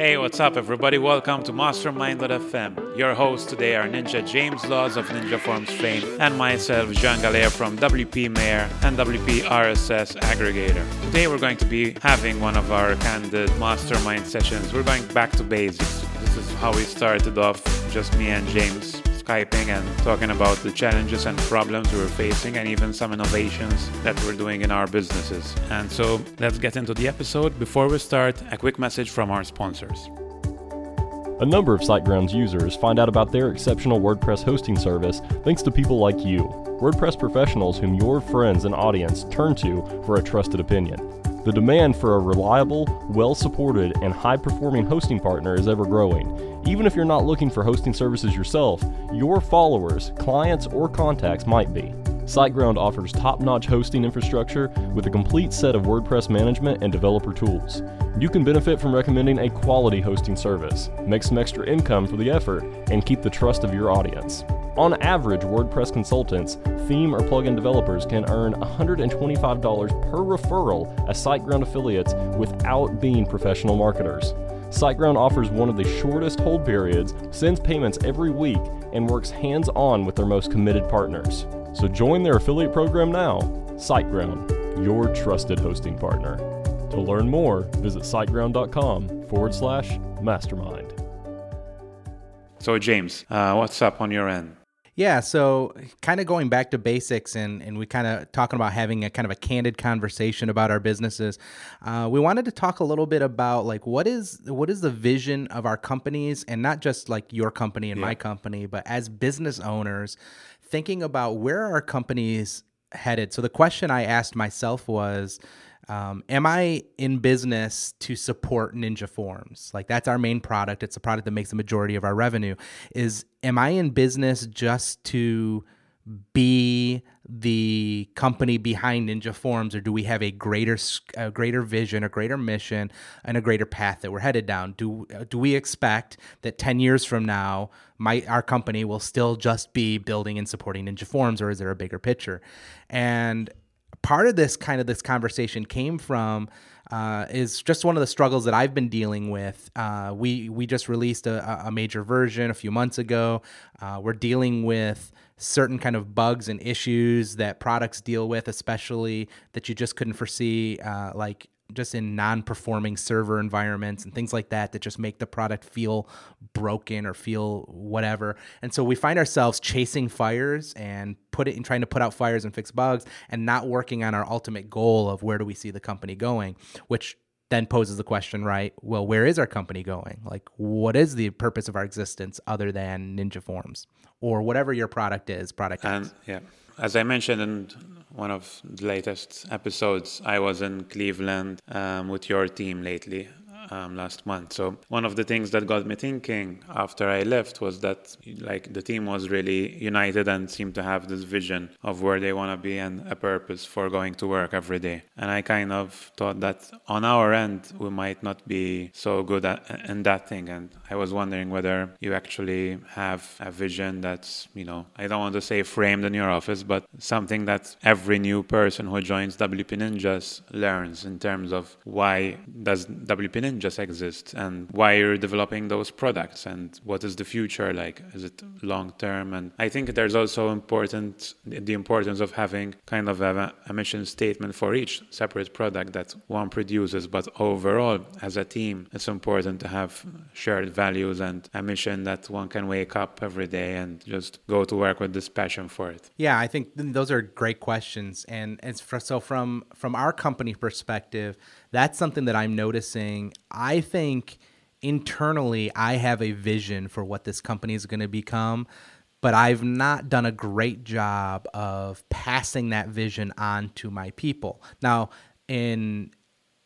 Hey, what's up, everybody? Welcome to Mastermind.fm. Your hosts today are Ninja James Laws of Ninja Forms fame and myself, Jean Galea from WP Mayor and WP RSS Aggregator. Today, we're going to be having one of our candid mastermind sessions. We're going back to basics. This is how we started off, just me and James Skyping and talking about the challenges and problems we were facing and even some innovations that we're doing in our businesses. And so let's get into the episode. Before we start, a quick message from our sponsors. A number of SiteGrounds users find out about their exceptional WordPress hosting service thanks to people like you, WordPress professionals whom your friends and audience turn to for a trusted opinion. The demand for a reliable, well supported, and high performing hosting partner is ever growing. Even if you're not looking for hosting services yourself, your followers, clients, or contacts might be. SiteGround offers top notch hosting infrastructure with a complete set of WordPress management and developer tools. You can benefit from recommending a quality hosting service, make some extra income for the effort, and keep the trust of your audience. On average, WordPress consultants, theme or plugin developers can earn $125 per referral as SiteGround affiliates without being professional marketers. SiteGround offers one of the shortest hold periods, sends payments every week, and works hands on with their most committed partners. So join their affiliate program now. SiteGround, your trusted hosting partner. To learn more, visit siteground.com forward slash mastermind. So, James, uh, what's up on your end? Yeah, so kind of going back to basics and, and we kind of talking about having a kind of a candid conversation about our businesses. Uh, we wanted to talk a little bit about like what is what is the vision of our companies and not just like your company and yeah. my company, but as business owners, thinking about where our companies headed. So the question I asked myself was, um, am I in business to support Ninja Forms? Like that's our main product. It's a product that makes the majority of our revenue. Is am I in business just to be the company behind Ninja Forms, or do we have a greater a greater vision, a greater mission, and a greater path that we're headed down? Do do we expect that ten years from now, my our company will still just be building and supporting Ninja Forms, or is there a bigger picture? And part of this kind of this conversation came from uh, is just one of the struggles that I've been dealing with. Uh, we we just released a, a, major version a few months ago. Uh, we're dealing with certain kind of bugs and issues that products deal with, especially that you just couldn't foresee, uh, like just in non-performing server environments and things like that that just make the product feel broken or feel whatever. And so we find ourselves chasing fires and put it in trying to put out fires and fix bugs and not working on our ultimate goal of where do we see the company going, which then poses the question, right? Well, where is our company going? Like, what is the purpose of our existence other than Ninja Forms or whatever your product is? Product. And yeah, as I mentioned in one of the latest episodes, I was in Cleveland um, with your team lately um, last month. So one of the things that got me thinking after I left was that like the team was really united and seemed to have this vision of where they want to be and a purpose for going to work every day. And I kind of thought that on our end we might not be so good at in that thing. And I was wondering whether you actually have a vision that's you know I don't want to say framed in your office, but something that every new person who joins WP Ninjas learns in terms of why does WP Ninja just exist and why you're developing those products and what is the future like is it long term? And i think there's also important the importance of having kind of a, a mission statement for each separate product that one produces but overall as a team it's important to have shared values and a mission that one can wake up every day and just go to work with this passion for it. Yeah i think those are great questions and it's for, so from from our company perspective that's something that I'm noticing. I think internally, I have a vision for what this company is going to become, but I've not done a great job of passing that vision on to my people. Now, in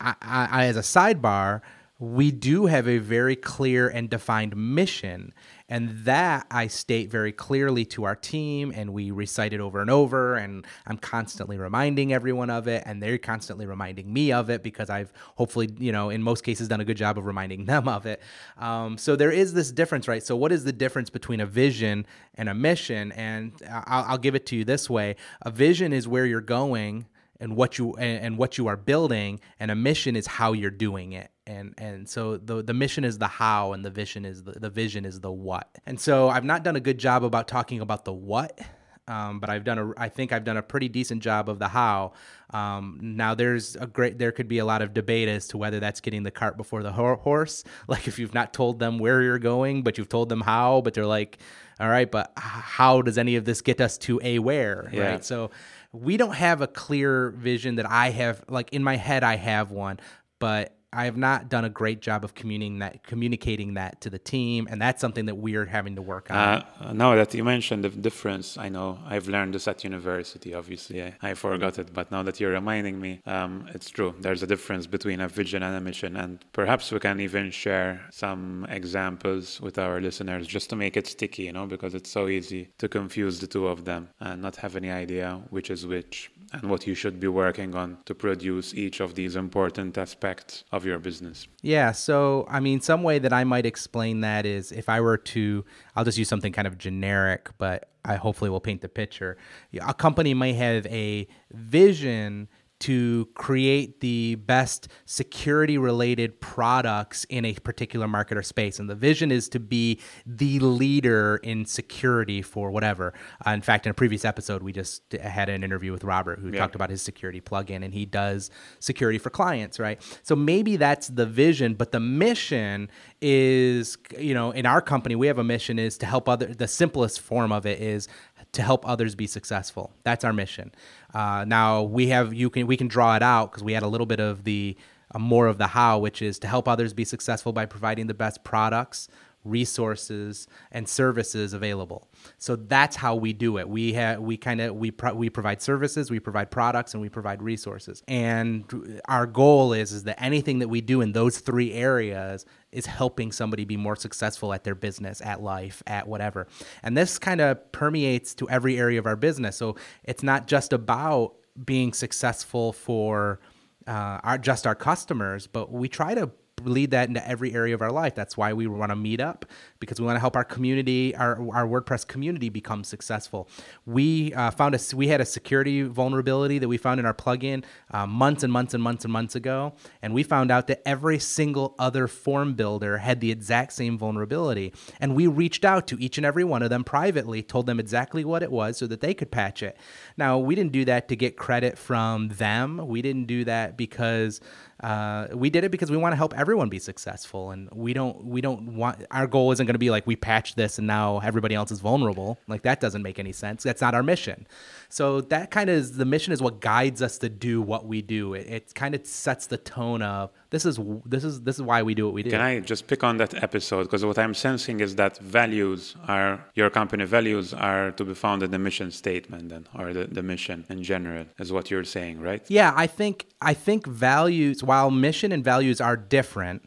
I, I, as a sidebar, we do have a very clear and defined mission. And that I state very clearly to our team, and we recite it over and over. And I'm constantly reminding everyone of it, and they're constantly reminding me of it because I've hopefully, you know, in most cases done a good job of reminding them of it. Um, so there is this difference, right? So, what is the difference between a vision and a mission? And I'll, I'll give it to you this way a vision is where you're going and what you and, what you are building and a mission is how you're doing it and and so the the mission is the how and the vision is the, the vision is the what and so i've not done a good job about talking about the what um, but I've done a, I think I've done a pretty decent job of the how. Um, now there's a great, there could be a lot of debate as to whether that's getting the cart before the ho- horse. Like if you've not told them where you're going, but you've told them how, but they're like, all right, but how does any of this get us to a where? Yeah. Right. So we don't have a clear vision that I have, like in my head, I have one, but I have not done a great job of communicating that communicating that to the team, and that's something that we're having to work on. Uh, now that you mentioned the difference, I know I've learned this at university. Obviously, I, I forgot it, but now that you're reminding me, um, it's true. There's a difference between a vision and a mission, and perhaps we can even share some examples with our listeners just to make it sticky, you know, because it's so easy to confuse the two of them and not have any idea which is which and what you should be working on to produce each of these important aspects of your business. Yeah. So, I mean, some way that I might explain that is if I were to, I'll just use something kind of generic, but I hopefully will paint the picture. A company might have a vision to create the best security related products in a particular market or space. And the vision is to be the leader in security for whatever. Uh, in fact, in a previous episode, we just had an interview with Robert who yeah. talked about his security plugin and he does security for clients, right? So maybe that's the vision, but the mission is, you know, in our company, we have a mission is to help other, the simplest form of it is to help others be successful. That's our mission. Uh, now we have you can we can draw it out because we had a little bit of the uh, more of the how, which is to help others be successful by providing the best products, resources and services available. So that's how we do it. We have we kind of we pro- we provide services, we provide products and we provide resources. And our goal is is that anything that we do in those three areas is helping somebody be more successful at their business, at life, at whatever. And this kind of permeates to every area of our business. So it's not just about being successful for uh, our just our customers, but we try to lead that into every area of our life. That's why we want to meet up because we want to help our community, our, our WordPress community become successful. We uh, found a, we had a security vulnerability that we found in our plugin uh, months and months and months and months ago. And we found out that every single other form builder had the exact same vulnerability. And we reached out to each and every one of them privately, told them exactly what it was so that they could patch it. Now, we didn't do that to get credit from them. We didn't do that because uh, we did it because we want to help everyone be successful, and we don't we don't want our goal isn't going to be like we patched this and now everybody else is vulnerable. Like that doesn't make any sense. That's not our mission. So that kind of is the mission is what guides us to do what we do. It, it kind of sets the tone of this is this is this is why we do what we do. Can I just pick on that episode because what I'm sensing is that values are your company values are to be found in the mission statement then or the, the mission in general is what you're saying, right? Yeah, I think I think values while mission and values are different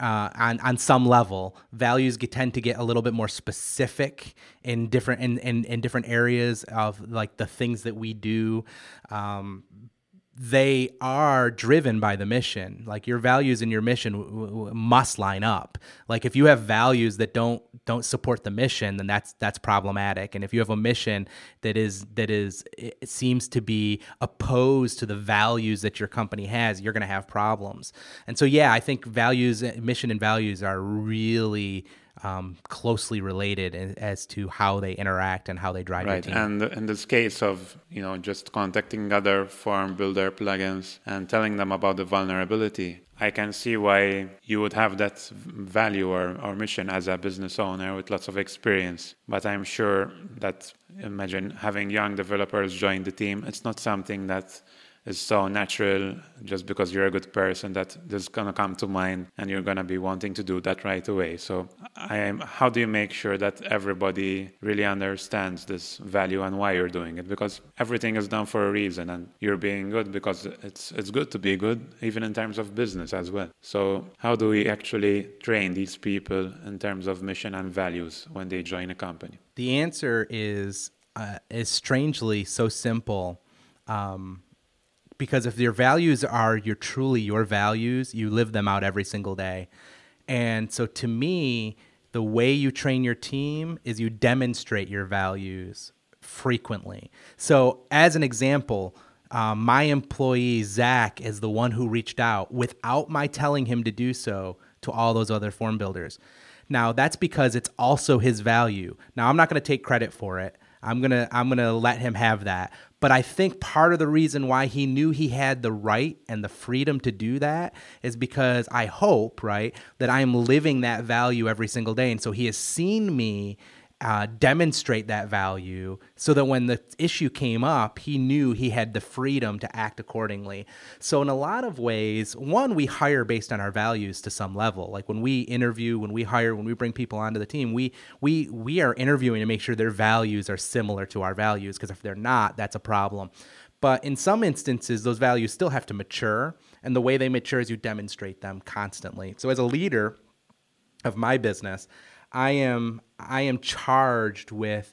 uh, on on some level, values get, tend to get a little bit more specific in different in, in, in different areas of like the things that we do. Um, they are driven by the mission. Like your values and your mission w- w- must line up. Like if you have values that don't don't support the mission, then that's that's problematic. And if you have a mission that is that is it seems to be opposed to the values that your company has, you're going to have problems. And so yeah, I think values, mission, and values are really um, closely related as to how they interact and how they drive right. your team. And in this case of you know just contacting other form builder plugins and telling them about the vulnerability, I can see why you would have that value or, or mission as a business owner with lots of experience. But I'm sure that imagine having young developers join the team. It's not something that is so natural just because you're a good person that this is going to come to mind and you're going to be wanting to do that right away. So I am, how do you make sure that everybody really understands this value and why you're doing it? Because everything is done for a reason and you're being good because it's it's good to be good even in terms of business as well. So how do we actually train these people in terms of mission and values when they join a company? The answer is uh, is strangely so simple. Um, because if your values are your truly your values, you live them out every single day. And so to me, the way you train your team is you demonstrate your values frequently. So as an example, um, my employee Zach is the one who reached out without my telling him to do so to all those other form builders. Now that's because it's also his value. Now I'm not going to take credit for it. I'm to I'm to let him have that. But I think part of the reason why he knew he had the right and the freedom to do that is because I hope, right, that I'm living that value every single day. And so he has seen me uh, demonstrate that value so that when the issue came up, he knew he had the freedom to act accordingly. So, in a lot of ways, one, we hire based on our values to some level. Like when we interview, when we hire, when we bring people onto the team, we we we are interviewing to make sure their values are similar to our values. Because if they're not, that's a problem. But in some instances, those values still have to mature, and the way they mature is you demonstrate them constantly. So, as a leader of my business, I am I am charged with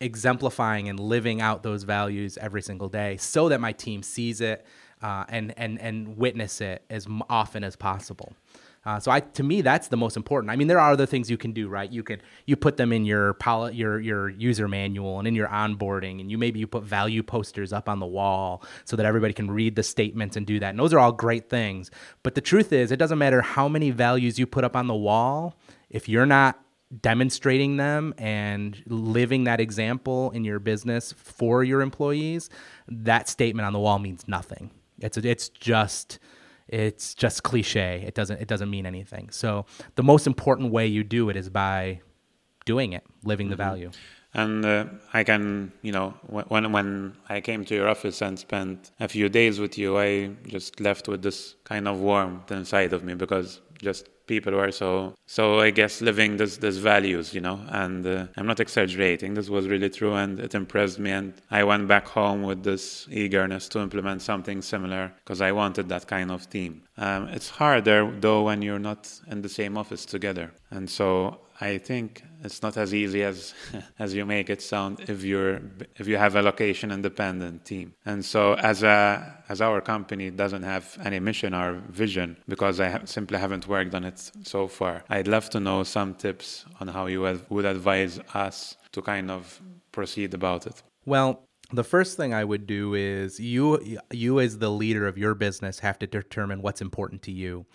exemplifying and living out those values every single day so that my team sees it uh, and and and witness it as often as possible. Uh, so I, to me, that's the most important. I mean, there are other things you can do, right? You can you put them in your your your user manual and in your onboarding, and you maybe you put value posters up on the wall so that everybody can read the statements and do that. And those are all great things. But the truth is, it doesn't matter how many values you put up on the wall if you're not demonstrating them and living that example in your business for your employees, that statement on the wall means nothing. It's it's just it's just cliche. It doesn't it doesn't mean anything. So the most important way you do it is by doing it, living the mm-hmm. value. And uh, I can, you know, when when I came to your office and spent a few days with you, I just left with this kind of warmth inside of me because just people who are so so I guess living this this values, you know. And uh, I'm not exaggerating. This was really true, and it impressed me. And I went back home with this eagerness to implement something similar because I wanted that kind of team. Um, it's harder though when you're not in the same office together, and so I think it's not as easy as as you make it sound if you're if you have a location independent team. And so as a as our company doesn't have any mission or vision because I have, simply haven't worked on it so far. I'd love to know some tips on how you would advise us to kind of proceed about it. Well, the first thing I would do is you you as the leader of your business have to determine what's important to you.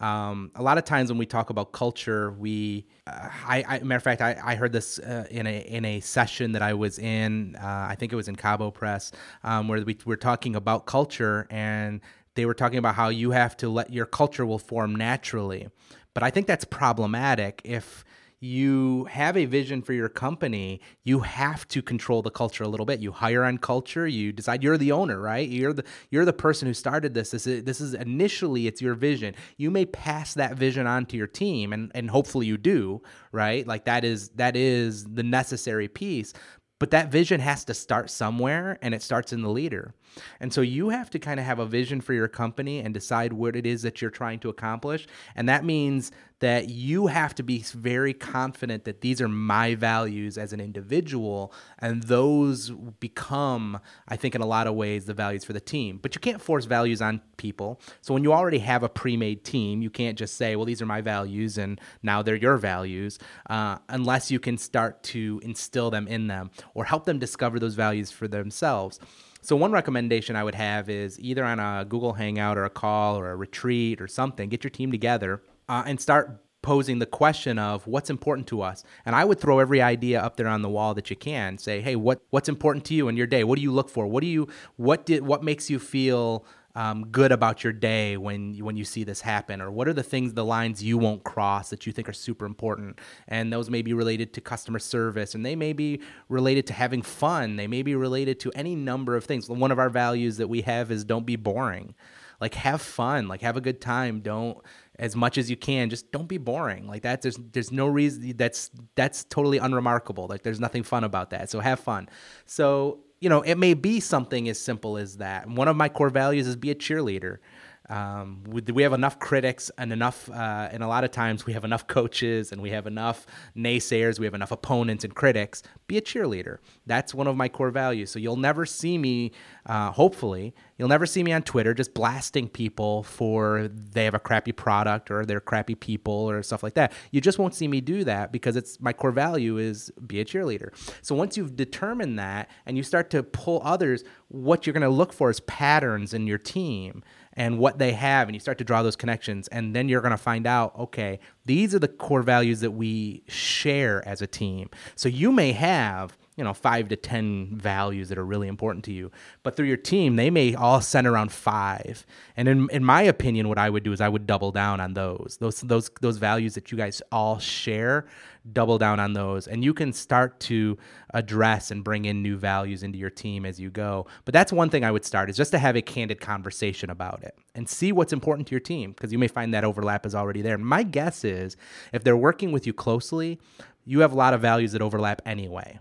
Um, a lot of times when we talk about culture, we, uh, I, I, matter of fact, I, I heard this uh, in a in a session that I was in. Uh, I think it was in Cabo Press, um, where we were talking about culture, and they were talking about how you have to let your culture will form naturally. But I think that's problematic if you have a vision for your company, you have to control the culture a little bit. You hire on culture. You decide you're the owner, right? You're the you're the person who started this. This is this is initially it's your vision. You may pass that vision on to your team, and and hopefully you do, right? Like that is that is the necessary piece. But that vision has to start somewhere, and it starts in the leader. And so you have to kind of have a vision for your company and decide what it is that you're trying to accomplish. And that means that you have to be very confident that these are my values as an individual. And those become, I think, in a lot of ways, the values for the team. But you can't force values on people. So when you already have a pre made team, you can't just say, well, these are my values and now they're your values, uh, unless you can start to instill them in them or help them discover those values for themselves. So one recommendation I would have is either on a Google Hangout or a call or a retreat or something, get your team together uh, and start posing the question of what's important to us. And I would throw every idea up there on the wall that you can. Say, hey, what what's important to you in your day? What do you look for? What do you what did what makes you feel um, good about your day when when you see this happen, or what are the things, the lines you won't cross that you think are super important, and those may be related to customer service, and they may be related to having fun, they may be related to any number of things. One of our values that we have is don't be boring, like have fun, like have a good time, don't as much as you can just don't be boring. Like that there's there's no reason that's that's totally unremarkable. Like there's nothing fun about that. So have fun. So you know, it may be something as simple as that. One of my core values is be a cheerleader. Um, we, we have enough critics and enough, uh, and a lot of times we have enough coaches and we have enough naysayers, we have enough opponents and critics. Be a cheerleader. That's one of my core values. So you'll never see me, uh, hopefully, you'll never see me on Twitter just blasting people for they have a crappy product or they're crappy people or stuff like that. You just won't see me do that because it's my core value is be a cheerleader. So once you've determined that and you start to pull others, what you're going to look for is patterns in your team and what they have and you start to draw those connections and then you're going to find out okay these are the core values that we share as a team. So you may have you know five to ten values that are really important to you. But through your team they may all center around five. And in, in my opinion what i would do is i would double down on those. Those those those values that you guys all share double down on those. And you can start to address and bring in new values into your team as you go. But that's one thing i would start is just to have a candid conversation about it and see what's important to your team because you may find that overlap is already there. My guess is if they're working with you closely you have a lot of values that overlap anyway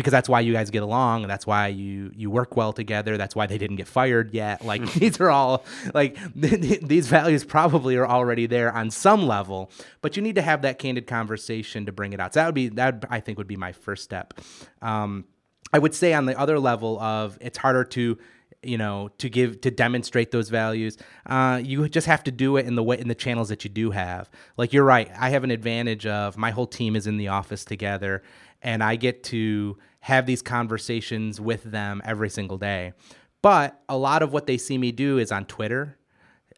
because that's why you guys get along and that's why you you work well together that's why they didn't get fired yet. Like these are all like these values probably are already there on some level but you need to have that candid conversation to bring it out. So that would be that i think would be my first step. Um, i would say on the other level of it's harder to you know to give to demonstrate those values uh, you just have to do it in the way in the channels that you do have. Like you're right i have an advantage of my whole team is in the office together and i get to have these conversations with them every single day. But a lot of what they see me do is on Twitter.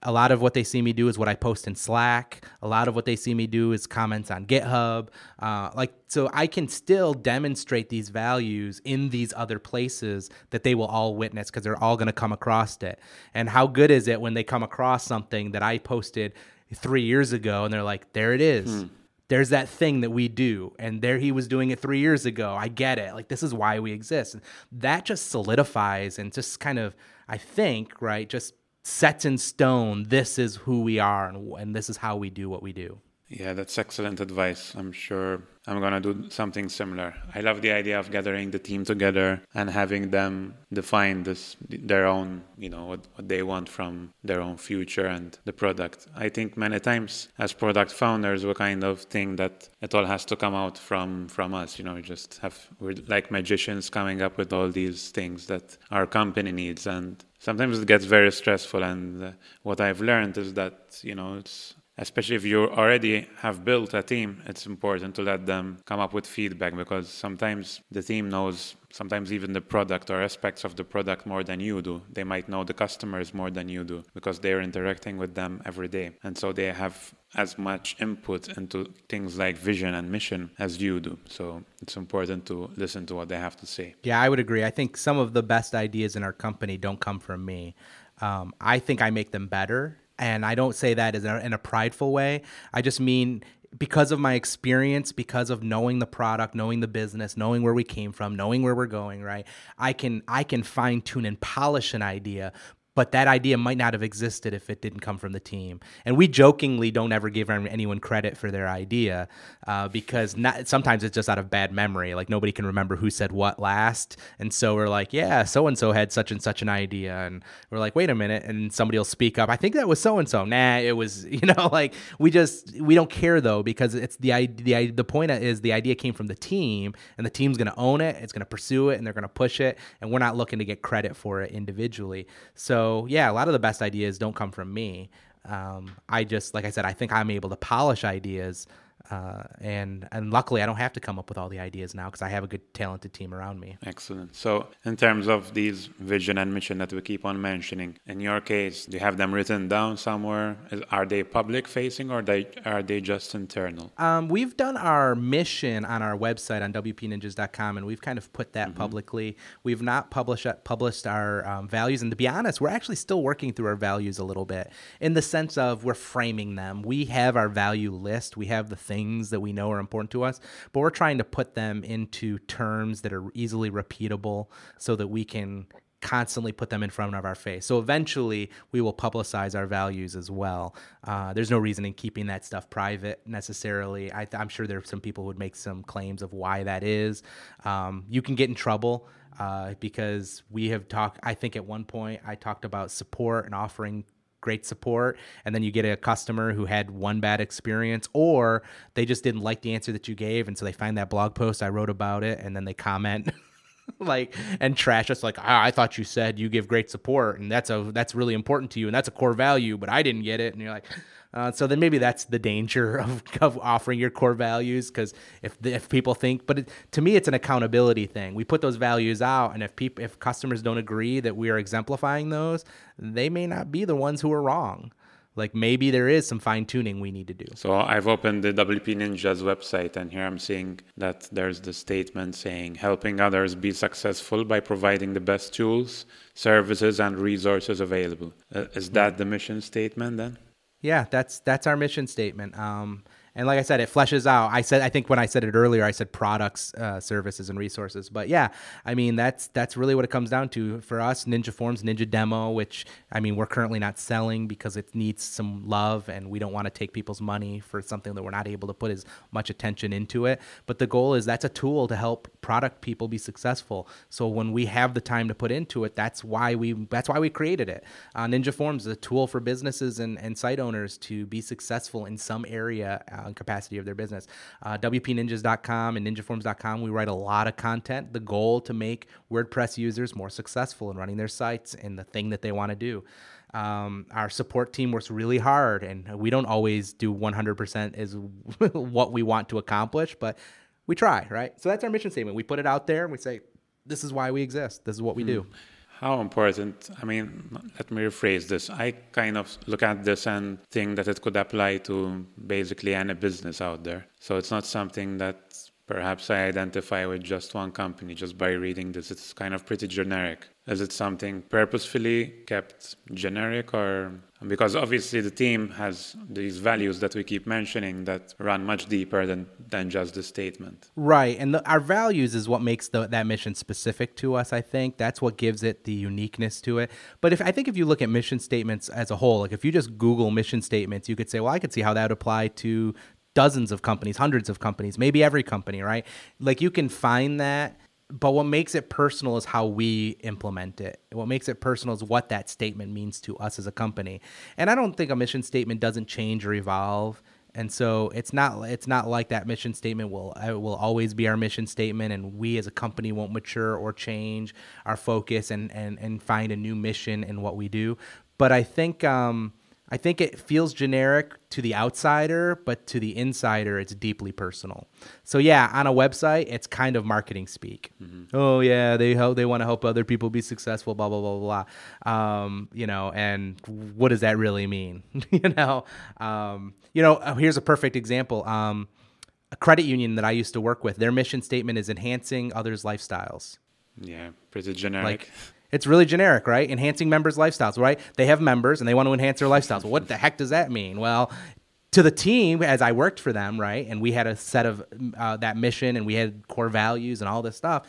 A lot of what they see me do is what I post in Slack. A lot of what they see me do is comments on GitHub. Uh, like, so I can still demonstrate these values in these other places that they will all witness because they're all going to come across it. And how good is it when they come across something that I posted three years ago and they're like, there it is. Hmm there's that thing that we do and there he was doing it three years ago. I get it. Like this is why we exist. And that just solidifies and just kind of i think right just sets in stone this is who we are and, and this is how we do what we do yeah, that's excellent advice. I'm sure I'm going to do something similar. I love the idea of gathering the team together and having them define this their own, you know, what, what they want from their own future and the product. I think many times as product founders we kind of think that it all has to come out from from us, you know, we just have we're like magicians coming up with all these things that our company needs and sometimes it gets very stressful and uh, what I've learned is that, you know, it's especially if you already have built a team, it's important to let them come up with feedback because sometimes the team knows, sometimes even the product or aspects of the product more than you do. They might know the customers more than you do because they're interacting with them every day. And so they have as much input into things like vision and mission as you do. So it's important to listen to what they have to say. Yeah, I would agree. I think some of the best ideas in our company don't come from me. Um, I think I make them better and I don't say that a, in a prideful way. I just mean because of my experience, because of knowing the product, knowing the business, knowing where we came from, knowing where we're going, right? I can I can fine tune and polish an idea, but that idea might not have existed if it didn't come from the team. And we jokingly don't ever give anyone credit for their idea uh, because not, sometimes it's just out of bad memory. Like nobody can remember who said what last. And so we're like, yeah, so and so had such and such an idea. And we're like, wait a minute. And somebody will speak up. I think that was so and so. Nah, it was, you know, like we just, we don't care though because it's the idea. The, the point is the idea came from the team and the team's going to own it. It's going to pursue it and they're going to push it. And we're not looking to get credit for it individually. So, so yeah, a lot of the best ideas don't come from me. Um, I just, like I said, I think I'm able to polish ideas uh, and and luckily, I don't have to come up with all the ideas now because I have a good, talented team around me. Excellent. So, in terms of these vision and mission that we keep on mentioning, in your case, do you have them written down somewhere? Are they public facing or they, are they just internal? Um, we've done our mission on our website on WPNinjas.com, and we've kind of put that mm-hmm. publicly. We've not published published our um, values, and to be honest, we're actually still working through our values a little bit in the sense of we're framing them. We have our value list. We have the things that we know are important to us, but we're trying to put them into terms that are easily repeatable so that we can constantly put them in front of our face. So eventually, we will publicize our values as well. Uh, there's no reason in keeping that stuff private necessarily. I, am sure there are some people who would make some claims of why that is. Um, you can get in trouble. Uh, because we have talked, I think at one point I talked about support and offering great support and then you get a customer who had one bad experience or they just didn't like the answer that you gave and so they find that blog post I wrote about it and then they comment like and trash us like ah, I thought you said you give great support and that's a that's really important to you and that's a core value but I didn't get it. And you're like uh, so then maybe that's the danger of, of offering your core values because if if people think but it, to me it's an accountability thing. We put those values out and if people if customers don't agree that we are exemplifying those they may not be the ones who are wrong like maybe there is some fine tuning we need to do. So I've opened the WP Ninjas website, and here I'm seeing that there's the statement saying helping others be successful by providing the best tools, services, and resources available. Uh, is that the mission statement then? Yeah, that's that's our mission statement. Um, and like I said, it fleshes out. I said I think when I said it earlier, I said products, uh, services, and resources. But yeah, I mean that's that's really what it comes down to for us. Ninja Forms, Ninja Demo, which I mean we're currently not selling because it needs some love, and we don't want to take people's money for something that we're not able to put as much attention into it. But the goal is that's a tool to help product people be successful. So when we have the time to put into it, that's why we that's why we created it. Uh, Ninja Forms is a tool for businesses and, and site owners to be successful in some area. Uh, uh, capacity of their business. Uh, WPNinjas.com and NinjaForms.com, we write a lot of content. The goal to make WordPress users more successful in running their sites and the thing that they want to do. Um, our support team works really hard, and we don't always do 100% is what we want to accomplish, but we try, right? So that's our mission statement. We put it out there and we say, this is why we exist. This is what we do. How important? I mean, let me rephrase this. I kind of look at this and think that it could apply to basically any business out there. So it's not something that perhaps I identify with just one company just by reading this. It's kind of pretty generic. Is it something purposefully kept generic or because obviously the team has these values that we keep mentioning that run much deeper than, than just the statement. Right. And the, our values is what makes the, that mission specific to us, I think. That's what gives it the uniqueness to it. But if I think if you look at mission statements as a whole, like if you just Google mission statements, you could say, well, I could see how that would apply to dozens of companies, hundreds of companies, maybe every company, right? Like you can find that but what makes it personal is how we implement it. What makes it personal is what that statement means to us as a company. And I don't think a mission statement doesn't change or evolve. And so it's not it's not like that mission statement will will always be our mission statement, and we as a company won't mature or change our focus and and and find a new mission in what we do. But I think um, I think it feels generic to the outsider, but to the insider, it's deeply personal. So yeah, on a website, it's kind of marketing speak. Mm-hmm. Oh yeah, they help, they want to help other people be successful. Blah blah blah blah. Um, you know, and what does that really mean? you know, um, you know. Uh, here's a perfect example. Um, a credit union that I used to work with, their mission statement is enhancing others' lifestyles. Yeah, pretty generic. Like, it's really generic, right? Enhancing members' lifestyles, right? They have members and they want to enhance their lifestyles. what the heck does that mean? Well, to the team, as I worked for them, right, and we had a set of uh, that mission and we had core values and all this stuff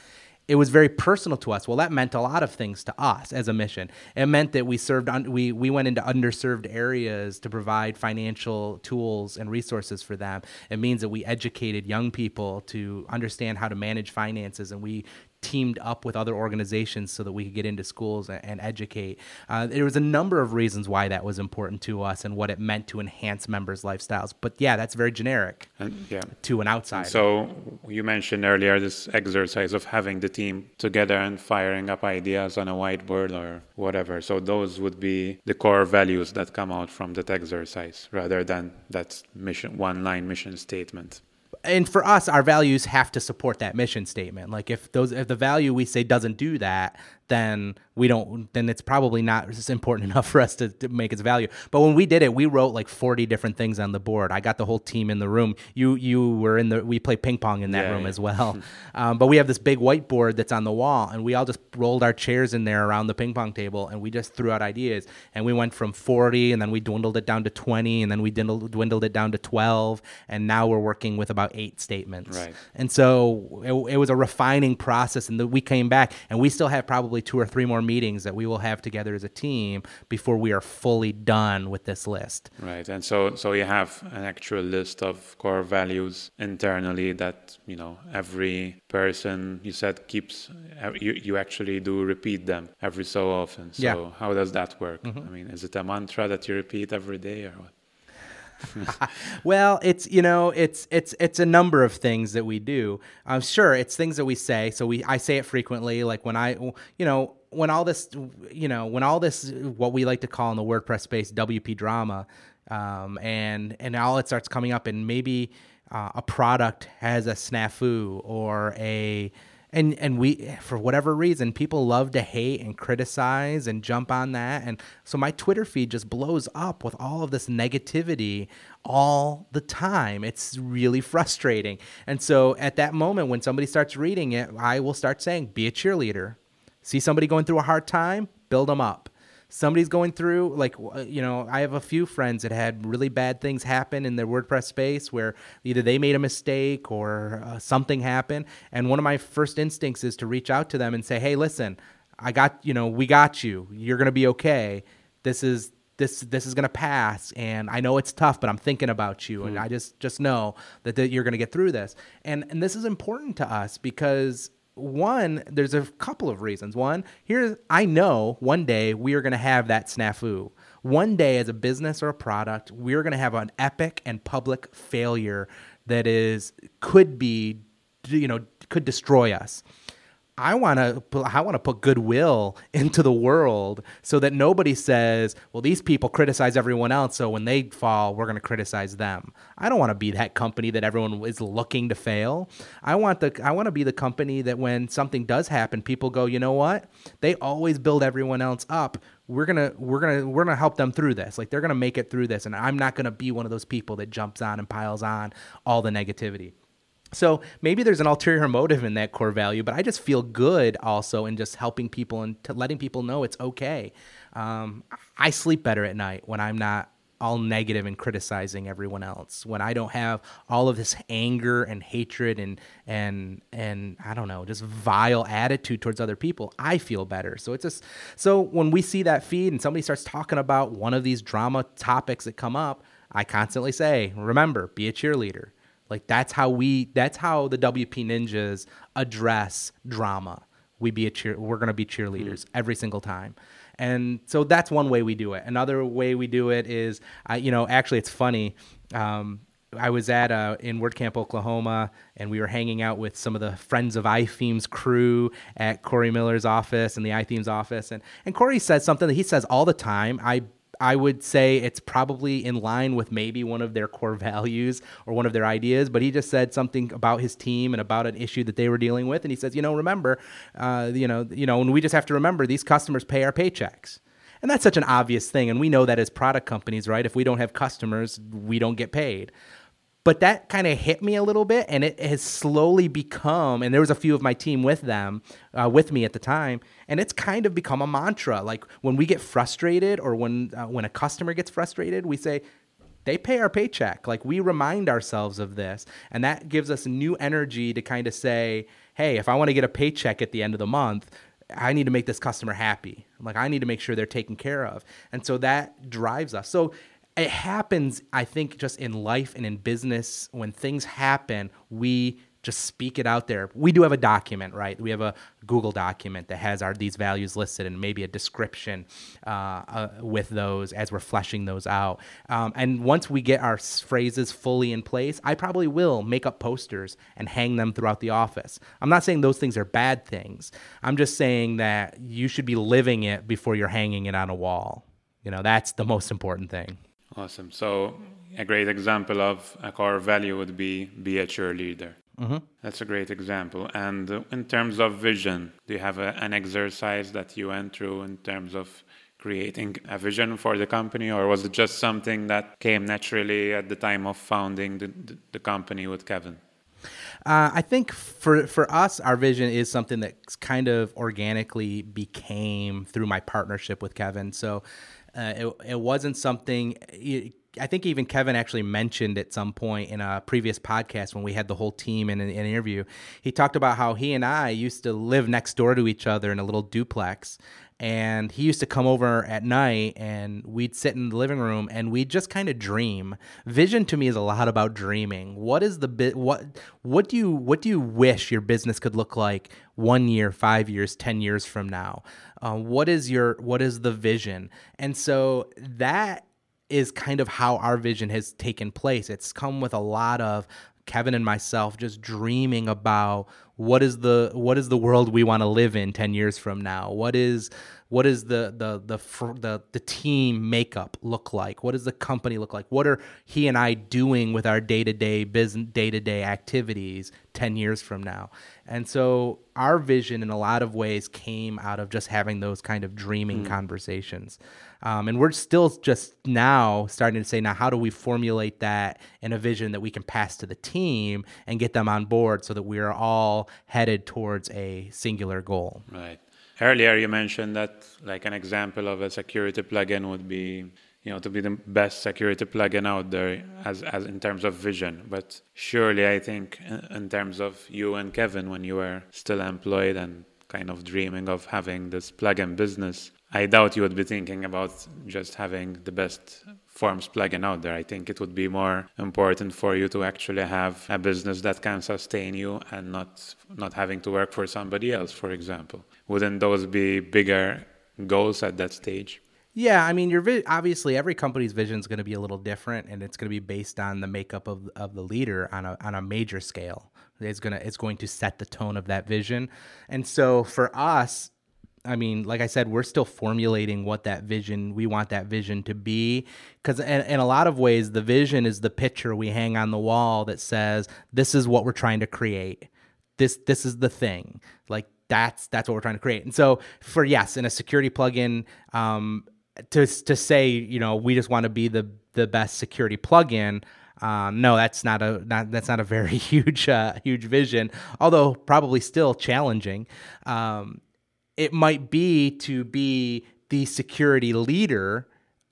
it was very personal to us. Well, that meant a lot of things to us as a mission. It meant that we served un- we we went into underserved areas to provide financial tools and resources for them. It means that we educated young people to understand how to manage finances, and we teamed up with other organizations so that we could get into schools and, and educate. Uh, there was a number of reasons why that was important to us and what it meant to enhance members' lifestyles. But yeah, that's very generic and, yeah. to an outsider. So you mentioned earlier this exercise of having the team together and firing up ideas on a whiteboard or whatever. So those would be the core values that come out from that exercise rather than that mission one line mission statement and for us, our values have to support that mission statement. Like if those if the value we say doesn't do that, then we don't then it's probably not important enough for us to, to, make its value. But when we did it we wrote like 40 different things on the board. I got the whole team in the room. You you were in the we play ping pong in that yeah, room yeah. as well. Um, but we have this big whiteboard that's on the wall and we all just rolled our chairs in there around the ping pong table and we just threw out ideas. And we went from 40 and then we dwindled it down to 20 and then we dwindled, dwindled it down to 12 and now we're working with about eight statements. Right. and so it, it was a refining process and the, we came back and we still have probably two or three more meetings that we will have together as a team before we are fully done with this list. Right, and so so you have an actual list of core values internally that you know every person you said keeps. You you actually do repeat them every so often. So Yeah. how does that work? Mm-hmm. I mean, is it a mantra that you repeat every day or what? Well, it's you know it's it's it's a number of things that we do. I'm sure it's things that we say. So we I say it frequently. Like when I you know when all this you know when all this what we like to call in the WordPress space WP drama, um, and and all it starts coming up, and maybe uh, a product has a snafu or a and and we for whatever reason people love to hate and criticize and jump on that. And so my twitter feed just blows up with all of this negativity all the time. It's really frustrating. And so at that moment when somebody starts reading it i will start saying be a cheerleader. See somebody going through a hard time build them up somebody's going through like you know i have a few friends that had really bad things happen in their wordpress space where either they made a mistake or uh, something happened. And one of my first instincts is to reach out to them and say hey listen i got you know we got you. You're going to be okay. This is this this is going to pass. And i know it's tough but i'm thinking about you. And i just just know that, that you're going to get through this. And and this is important to us because one there's a couple of reasons. One here i know one day we are going to have that snafu. One day as a business or a product we're going to have an epic and public failure that is could be you know could destroy us I want to I want to put goodwill into the world so that nobody says, "Well, these people criticize everyone else, so when they fall, we're going to criticize them." I don't want to be that company that everyone is looking to fail. I want the I want to be the company that when something does happen, people go, "You know what? They always build everyone else up. We're to we're to we're going to help them through this. Like they're going to make it through this, and I'm not going to be one of those people that jumps on and piles on all the negativity." So maybe there's an ulterior motive in that core value, but I just feel good also in just helping people and letting people know it's okay. Um, I sleep better at night when I'm not all negative and criticizing everyone else. When I don't have all of this anger and hatred and and and I don't know, just vile attitude towards other people, I feel better. So it's just so when we see that feed and somebody starts talking about one of these drama topics that come up, I constantly say, remember, be a cheerleader. Like that's how we that's how the WP Ninjas address drama. We be a cheer we're going to be cheerleaders every single time. And so that's one way we do it. Another way we do it is I you know, actually it's funny. Um, I was at uh, in WordCamp, Oklahoma, and we were hanging out with some of the Friends of iThemes crew at Cory Miller's office and the iThemes office. And, and Cory says something that he says all the time. I I would say it's probably in line with maybe one of their core values or one of their ideas, but he just said something about his team and about an issue that they were dealing with, and he says, you know, remember, uh, you know, you know, and we just have to remember these customers pay our paychecks. And that's such an obvious thing. And we know that as product companies, right? If we don't have customers, we don't get paid. But that kind of hit me a little bit, and it has slowly become. And there was a few of my team with them, uh, with me at the time, and it's kind of become a mantra. Like when we get frustrated, or when uh, when a customer gets frustrated, we say, they pay our paycheck. Like we remind ourselves of this, and that gives us new energy to kind of say, hey, if I want to get a paycheck at the end of the month, I need to make this customer happy. Like I need to make sure they're taken care of. And so that drives us. So it happens, I think, just in life and in business. When things happen, we just speak it out there. We do have a document, right? We have a Google document that has our these values listed and maybe a description uh, uh, with those as we're fleshing those out. Um, and once we get our phrases fully in place, I probably will make up posters and hang them throughout the office. I'm not saying those things are bad things. I'm just saying that you should be living it before you're hanging it on a wall. You know, that's the most important thing. Awesome. So a great example of a core value would be be a cheerleader. Mm-hmm. That's a great example. And in terms of vision, do you have a, an exercise that you went through in terms of creating a vision for the company, or was it just something that came naturally at the time of founding the, the, the company with Kevin? Uh, I think for for us, our vision is something that kind of organically became through my partnership with Kevin. So uh, it it wasn't something. I think even Kevin actually mentioned at some point in a previous podcast when we had the whole team in an, an interview. He talked about how he and I used to live next door to each other in a little duplex, and he used to come over at night and we'd sit in the living room and we'd just kind of dream. Vision to me is a lot about dreaming. What is the bit what what do you what do you wish your business could look like 1 year, 5 years, 10 years from now? Uh, what is your what is the vision? And so that is kind of how our vision has taken place. It's come with a lot of Kevin and myself just dreaming about what is the what is the world we want to live in 10 years from now? What is what is the the the the, the team makeup look like what does the company look like what are he and i doing with our day-to-day business day-to-day activities 10 years from now and so our vision in a lot of ways came out of just having those kind of dreaming mm. conversations um, and we're still just now starting to say, now, how do we formulate that in a vision that we can pass to the team and get them on board so that we are all headed towards a singular goal? Right. Earlier, you mentioned that, like, an example of a security plugin would be you know to be the best security plugin out there as as in terms of vision. But surely i think in terms of you and kevin when you were still employed and kind of dreaming of having this plugin business I doubt you would be thinking about just having the best forms plugin out there. I think it would be more important for you to actually have a business that can sustain you and not not having to work for somebody else, for example. Wouldn't those be bigger goals at that stage? Yeah, I mean, your vi- obviously every company's vision is going to be a little different, and it's going to be based on the makeup of of the leader on a on a major scale. It's gonna it's going to set the tone of that vision, and so for us, I mean, like I said, we're still formulating what that vision, we want that vision to be. Because in, a lot of ways, the vision is the picture we hang on the wall that says, this is what we're trying to create. This, this is the thing. Like that's, that's what we're trying to create. And so for, yes, in a security plugin, um, to, to say, you know, we just want to be the, the best security plugin, um, no, that's not a not, that's not a very huge uh, huge vision. Although probably still challenging. Um, it might be to be the security leader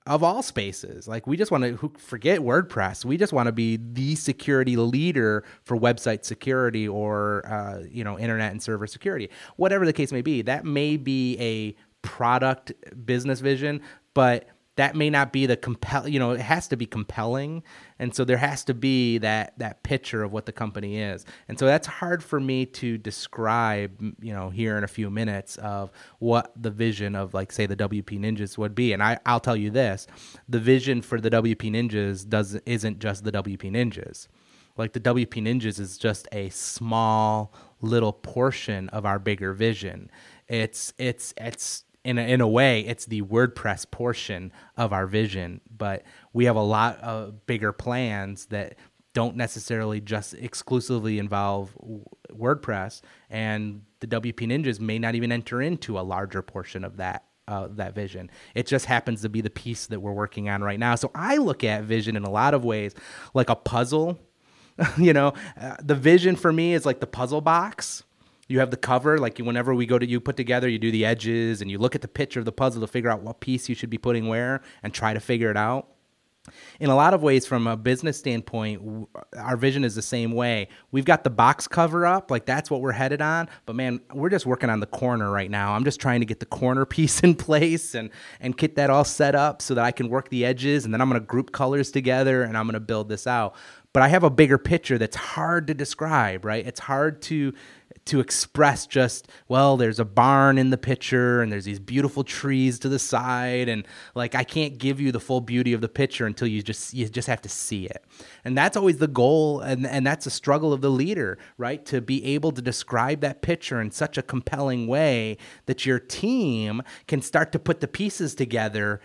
of all spaces. Like we just want to forget WordPress. We just want to be the security leader for website security or uh, you know internet and server security, whatever the case may be. That may be a product business vision, but that may not be the compel you know it has to be compelling. And so there has to be that that picture of what the company is. And so that's hard for me to describe you know here in a few minutes of what the vision of like say the WP Ninjas would be. And I I'll tell you this the vision for the WP Ninjas does isn't just the WP Ninjas. Like the WP Ninjas is just a small little portion of our bigger vision. It's it's it's in a, in a way, it's the WordPress portion of our vision, but we have a lot of bigger plans that don't necessarily just exclusively involve WordPress, and the WP Ninjas may not even enter into a larger portion of that uh, that vision. It just happens to be the piece that we're working on right now. So I look at vision in a lot of ways like a puzzle. you know, uh, the vision for me is like the puzzle box you have the cover like whenever we go to you put together you do the edges and you look at the picture of the puzzle to figure out what piece you should be putting where and try to figure it out. In a lot of ways from a business standpoint our vision is the same way. We've got the box cover up like that's what we're headed on but man we're just working on the corner right now. I'm just trying to get the corner piece in place and and get that all set up so that i can work the edges and then i'm going to group colors together and i'm going to build this out but i have a bigger picture that's hard to describe right it's hard to to express just well there's a barn in the picture and there's these beautiful trees to the side and like I can't give you the full beauty of the picture until you just you just have to see it. And that's always the goal and and that's a struggle of the leader, right? To be able to describe that picture in such a compelling way that your team can start to put the pieces together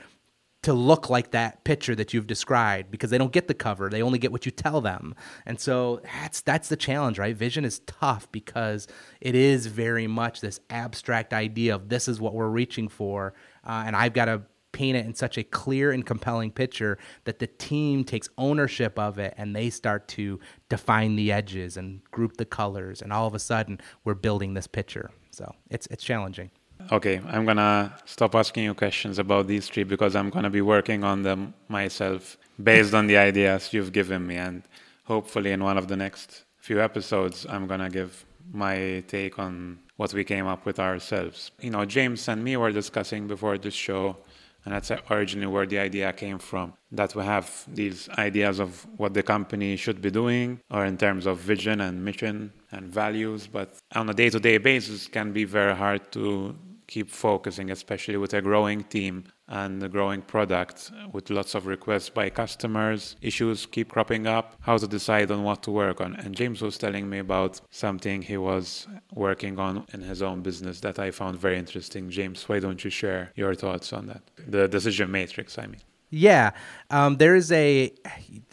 to look like that picture that you've described because they don't get the cover. They only get what you tell them. And so that's that's the challenge right? Vision is tough because it is very much this abstract idea of this is what we're reaching for. Uh, and i've got to paint it in such a clear and compelling picture that the team takes ownership of it and they start to define the edges and group the colors. And all of a sudden we're building this picture. So it's it's challenging Okay, I'm gonna stop asking you questions about these three because I'm gonna be working on them myself based on the ideas you've given me, and hopefully in one of the next few episodes, I'm gonna give my take on what we came up with ourselves. You know, James and me were discussing before this show, and that's originally where the idea came from. That we have these ideas of what the company should be doing, or in terms of vision and mission and values, but on a day to day basis, can be very hard to keep focusing, especially with a growing team and a growing product with lots of requests by customers. Issues keep cropping up. How to decide on what to work on. And James was telling me about something he was working on in his own business that I found very interesting. James, why don't you share your thoughts on that? The decision matrix, I mean. Yeah, um, there is a.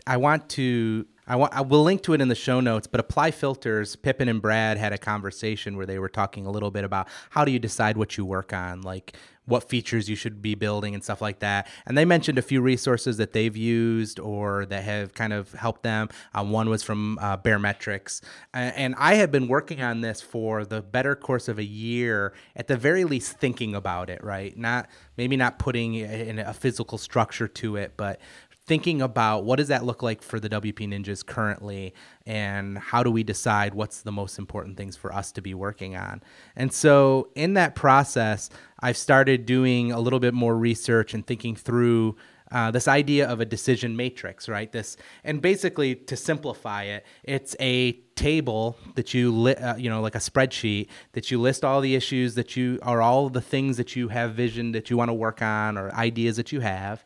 I want to I I will link to it in the show notes, but Apply Filters, Pippin and Brad had a conversation where they were talking a little bit about how do you decide what you work on, like what features you should be building and stuff like that. And they mentioned a few resources that they've used or that have kind of helped them. Um, one was from uh, Baremetrics, and I have been working on this for the better course of a year, at the very least, thinking about it. Right, not maybe not putting in a physical structure to it, but thinking about what does that look like for the WP Ninjas currently and how do we decide what's the most important things for us to be working on. And so in that process, I've started doing a little bit more research and thinking through uh, this idea of a decision matrix, right? This and basically to simplify it, it's a table that you li- uh, you know like a spreadsheet that you list all the issues that you are all the things that you have vision that you want to work on or ideas that you have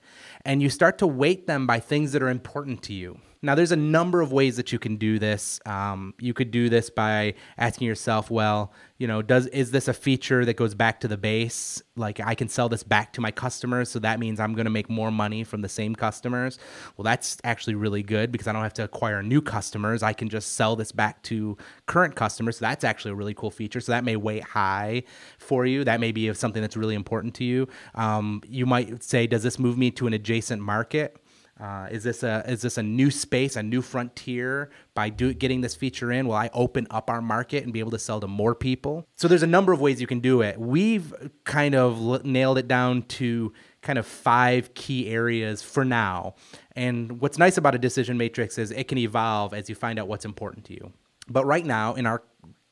and you start to weight them by things that are important to you. Now, there's a number of ways that you can do this. Um, you could do this by asking yourself, well, you know, does is this a feature that goes back to the base? Like I can sell this back to my customers, so that means I'm going to make more money from the same customers. Well, that's actually really good because I don't have to acquire new customers. I can just sell this back to current customers. So that's actually a really cool feature. So that may weigh high for you. That may be something that's really important to you. Um, you might say, does this move me to an adjacent market? Uh, is this a is this a new space, a new frontier? By do, getting this feature in, will I open up our market and be able to sell to more people? So there's a number of ways you can do it. We've kind of nailed it down to kind of five key areas for now. And what's nice about a decision matrix is it can evolve as you find out what's important to you. But right now, in our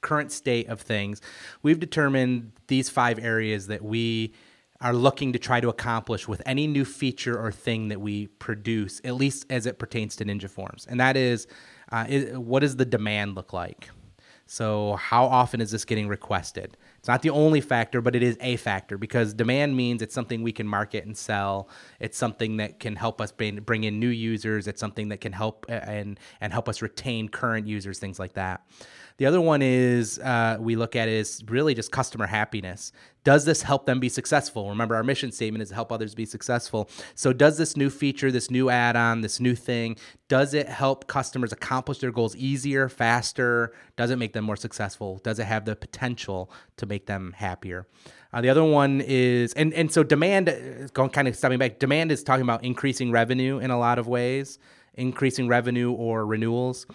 current state of things, we've determined these five areas that we are looking to try to accomplish with any new feature or thing that we produce, at least as it pertains to Ninja Forms. And that is, uh, is what does the demand look like? So, how often is this getting requested? It's not the only factor, but it is a factor because demand means it's something we can market and sell. It's something that can help us bring, in new users. It's something that can help uh, and and help us retain current users, things like that. The other one is uh, we look at is really just customer happiness. Does this help them be successful? Remember, our mission statement is to help others be successful. So, does this new feature, this new add on, this new thing, does it help customers accomplish their goals easier, faster? Does it make them more successful? Does it have the potential to make them happier? Uh, the other one is, and, and so demand, uh, going kind of stepping back, demand is talking about increasing revenue in a lot of ways increasing revenue or renewals.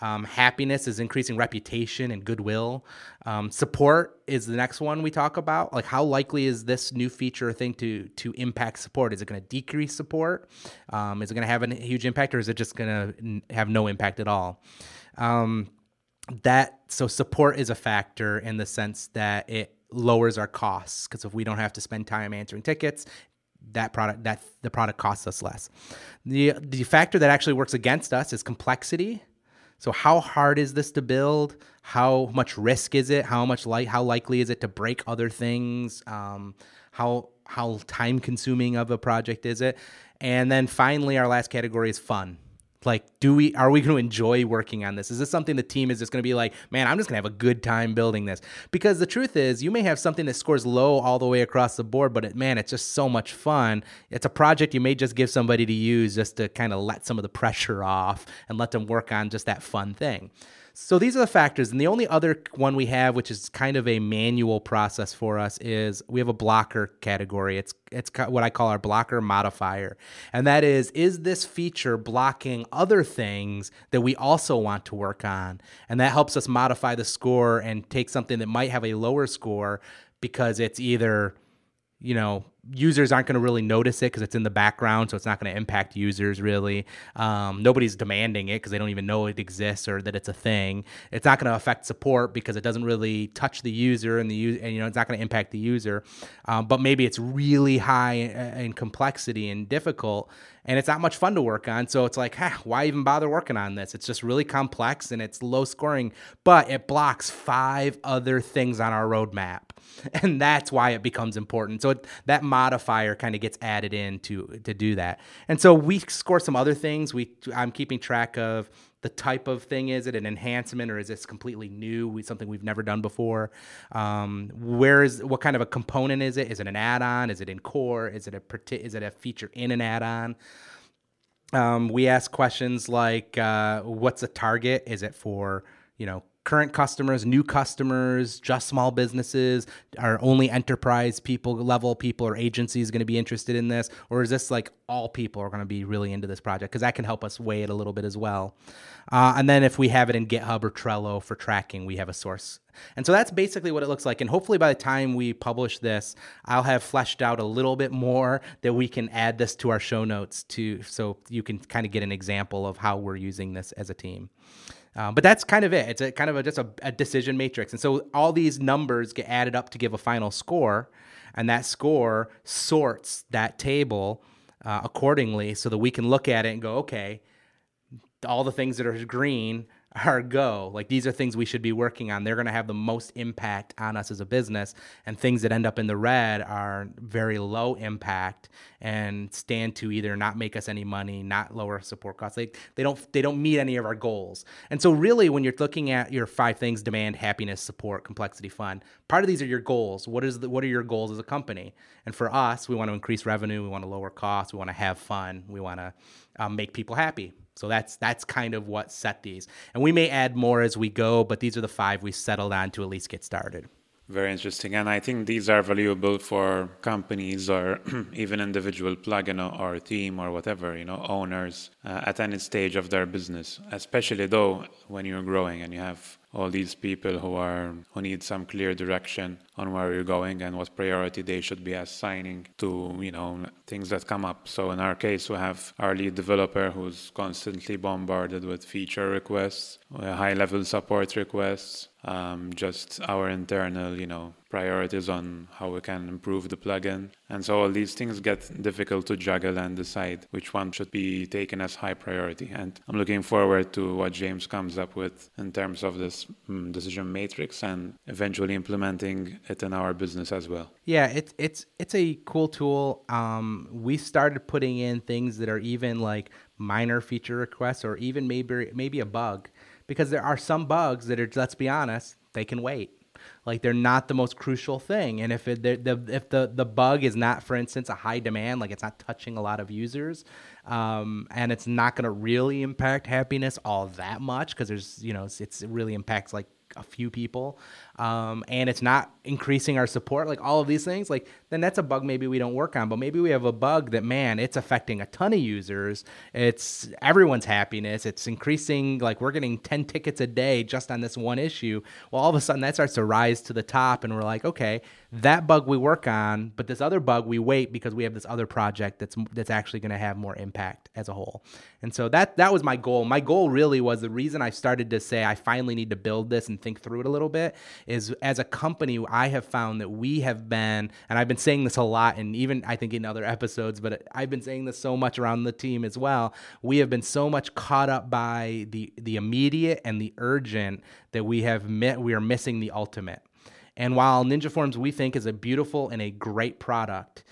Um, happiness is increasing reputation and goodwill. Um, support is the next one we talk about. Like, how likely is this new feature or thing to to impact support? Is it going to decrease support? Um, is it going to have a huge impact, or is it just going to have no impact at all? Um, that so support is a factor in the sense that it lowers our costs because if we don't have to spend time answering tickets that product that the product costs us less. The the factor that actually works against us is complexity. So how hard is this to build? How much risk is it? How much light? How likely is it to break other things? Um, how how time consuming of a project is it? And then finally, our last category is fun like do we are we going to enjoy working on this? Is this something the team is just going to be like man i'm just going to have a good time building this? Because the truth is you may have something that scores low all the way across the board but it, man it's just so much fun. It's a project you may just give somebody to use just to kind of let some of the pressure off and let them work on just that fun thing so these are the factors. And the only other one we have, which is kind of a manual process for us, is we have a blocker category. It's it's what I call our blocker modifier. And that is is this feature blocking other things that we also want to work on? And that helps us modify the score and take something that might have a lower score because it's either you know users aren't going to really notice it because it's in the background, so it's not going to impact users really. Um, nobody's demanding it because they don't even know it exists or that it's a thing. It's not going to affect support because it doesn't really touch the user and the and you know it's not going to impact the user. Um, but maybe it's really high in complexity and difficult, and it's not much fun to work on. So it's like, why even bother working on this? It's just really complex and it's low scoring, but it blocks five other things on our roadmap and that's why it becomes important. So it, that modifier kind of gets added in to to do that. And so we score some other things. We I'm keeping track of the type of thing is it an enhancement or is this completely new something we've never done before? Um, where is what kind of a component is it? Is it an add-on? Is it in core? Is it a is it a feature in an add-on? Um, we ask questions like uh, what's a target? Is it for you know current customers, new customers, just small businesses? Are only enterprise people, level people, or agencies going to be interested in this? Or is this like all people are going to be really into this project? Because that can help us weigh it a little bit as well. Uh, and then if we have it in GitHub or Trello for tracking, we have a source. And so that's basically what it looks like. And hopefully by the time we publish this, I'll have fleshed out a little bit more that we can add this to our show notes to so you can kind of get an example of how we're using this as a team. Um, but that's kind of it. It's a kind of a, just a, a, decision matrix. And so all these numbers get added up to give a final score, and that score sorts that table uh, accordingly so that we can look at it and go, okay, all the things that are green our go. Like these are things we should be working on. They're going to have the most impact on us as a business. And things that end up in the red are very low impact and stand to either not make us any money, not lower support costs. They they don't they don't meet any of our goals. And so really when you're looking at your five things demand, happiness, support, complexity, fun, part of these are your goals. What is the, what are your goals as a company? And for us, we want to increase revenue, we want to lower costs, we want to have fun, we want to um, make people happy. So that's that's kind of what set these. And we may add more as we go, but these are the five we settled on to at least get started. Very interesting. And I think these are valuable for companies or even individual plugin or team or whatever, you know, owners uh, at any stage of their business, especially though when you're growing and you have all these people who are who need some clear direction on where you're going and what priority they should be assigning to you know things that come up. So in our case we have our lead developer who's constantly bombarded with feature requests high level support requests um, just our internal, you know, priorities on how we can improve the plugin. And so all these things get difficult to juggle and decide which one should be taken as high priority. And I'm looking forward to what James comes up with in terms of this um, decision matrix and eventually implementing it in our business as well. Yeah, it's it's it's a cool tool. Um, we started putting in things that are even like minor feature requests or even maybe maybe a bug because there are some bugs that are let's be honest they can wait like they're not the most crucial thing. And if it the, if the the bug is not for instance a high demand like it's not touching a lot of users um, and it's not going to really impact happiness all that much because there's you know it's, it's, it really impacts like a few people um, and it's not increasing our support like all of these things like then that's a bug maybe we don't work on but maybe we have a bug that man it's affecting a ton of users. It's everyone's happiness. It's increasing like we're getting 10 tickets a day just on this one issue. Well all of a sudden that starts to rise to the top and we're like okay that bug we work on but this other bug we wait because we have this other project that's that's actually going to have more impact as a whole. And so that that was my goal. My goal really was the reason i started to say i finally need to build this and think through it a little bit is as a company i have found that we have been and i've been saying this a lot and even i think in other episodes but i've been saying this so much around the team as well. We have been so much caught up by the the immediate and the urgent that we have met we are missing the ultimate. And while Ninja Forms we think is a beautiful and a great product,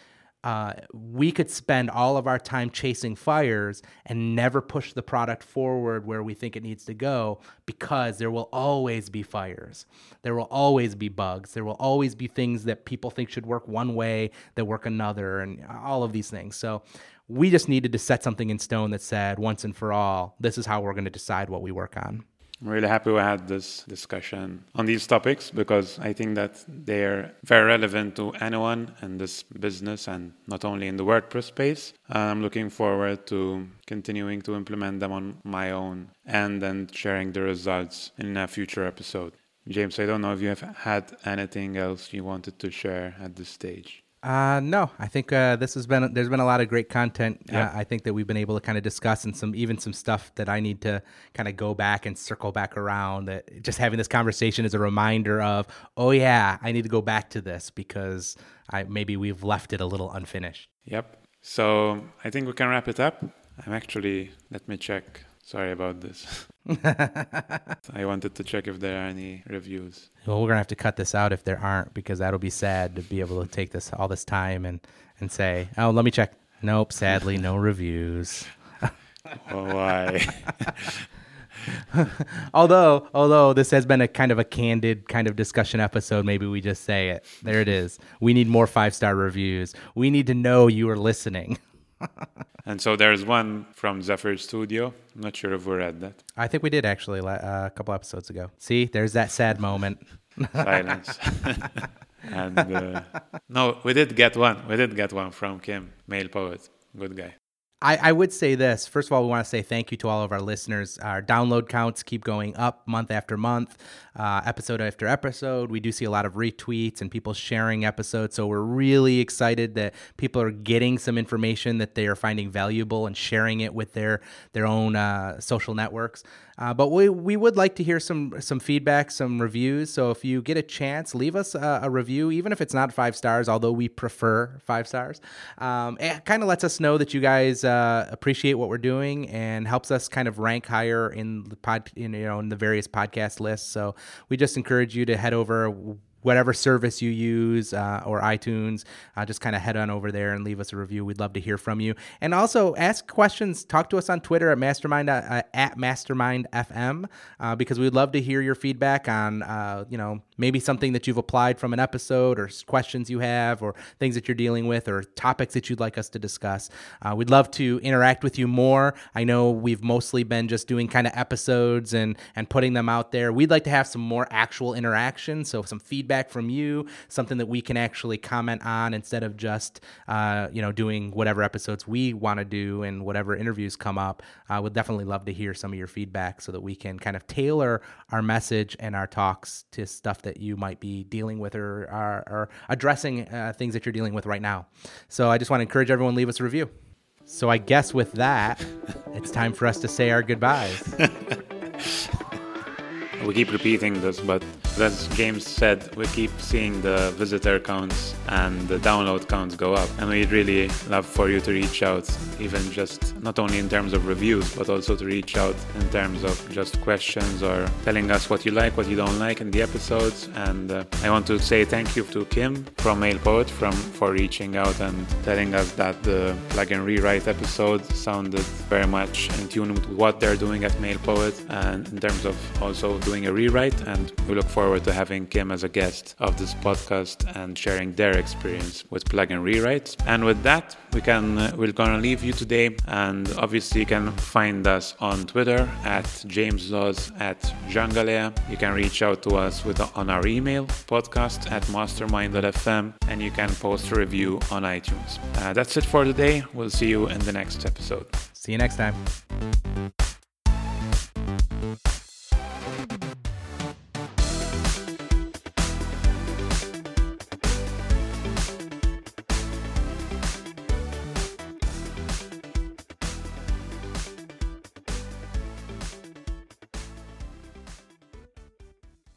uh, we could spend all of our time chasing fires and never push the product forward where we think it needs to go because there will always be fires. There will always be bugs. There will always be things that people think should work one way that work another, and all of these things. So we just needed to set something in stone that said once and for all, this is how we're going to decide what we work on. I'm really happy we had this discussion on these topics because I think that they're very relevant to anyone in this business and not only in the WordPress space. I'm looking forward to continuing to implement them on my own and then sharing the results in a future episode. James, I don't know if you have had anything else you wanted to share at this stage. Uh, no, I think uh, this has been there's been a lot of great content. Yep. Uh, I think that we've been able to kind of discuss and some even some stuff that I need to kind of go back and circle back around. That just having this conversation is a reminder of, oh yeah, I need to go back to this because I maybe we've left it a little unfinished. Yep. So I think we can wrap it up. I'm actually let me check. Sorry about this. I wanted to check if there are any reviews. Well, we're gonna have to cut this out if there aren't because that'll be sad to be able to take this all this time and and say, oh, let me check. Nope, sadly, no reviews. Oh, why? although, although this has been a kind of a candid kind of discussion episode, maybe we just say it. There it is. We need more five star reviews. We need to know you are listening. and so there's one from Zephyr Studio. I'm not sure if we read that. I think we did actually uh, a couple episodes ago. See, there's that sad moment. Silence. and uh, no, we did get one. We did get one from Kim, MailPoet. Good guy. I, I, would say this. First of all, we want to say thank you to all of our listeners. Our download counts keep going up month after month, uh, episode after episode. We do see a lot of retweets and people sharing episodes. So we're really excited that people are getting some information that they are finding valuable and sharing it with their their own uh, social networks. Uh, but we, we would like to hear some some feedback, some reviews. So if you get a chance, leave us a, a review, even if it's not five stars, although we prefer five stars. Um, it kind of lets us know that you guys uh, appreciate what we're doing and helps us kind of rank higher in the pod, in, you know, in the various podcast lists. So we just encourage you to head over whatever service you use uh, or iTunes, uh, just kind of head on over there and leave us a review. We'd love to hear from you. And also ask questions. Talk to us on Twitter at Mastermind uh, at Mastermind FM uh, because we'd love to hear your feedback on uh, you know maybe something that you've applied from an episode or questions you have or things that you're dealing with or topics that you'd like us to discuss. Uh, we'd love to interact with you more. I know we've mostly been just doing kind of episodes and and putting them out there. We'd like to have some more actual interaction, so some feedback from you, something that we can actually comment on instead of just uh, you know doing whatever episodes we want to do and whatever interviews come up. I uh, would definitely love to hear some of your feedback so that we can kind of tailor our message and our talks to stuff that you might be dealing with or are, or addressing uh, things that you're dealing with right now. So I just want to encourage everyone leave us a review. So I guess with that, it's time for us to say our goodbyes. we keep repeating this, but as James said, we keep seeing the visitor counts and the download counts go up. And we'd really love for you to reach out, even just not only in terms of reviews, but also to reach out in terms of just questions or telling us what you like, what you don't like in the episodes. And uh, I want to say thank you to Kim from MailPoet from, for reaching out and telling us that the plugin rewrite episode sounded very much in tune with what they're doing at MailPoet and in terms of also doing a rewrite. And we look forward to having Kim as a guest of this podcast and sharing their experience with plugin rewrites. And with that, we can uh, we're gonna leave you today. And obviously, you can find us on Twitter at James Laws at Jangalea. You can reach out to us with on our email podcast at mastermind.fm, and you can post a review on iTunes. Uh, that's it for today. We'll see you in the next episode. See you next time.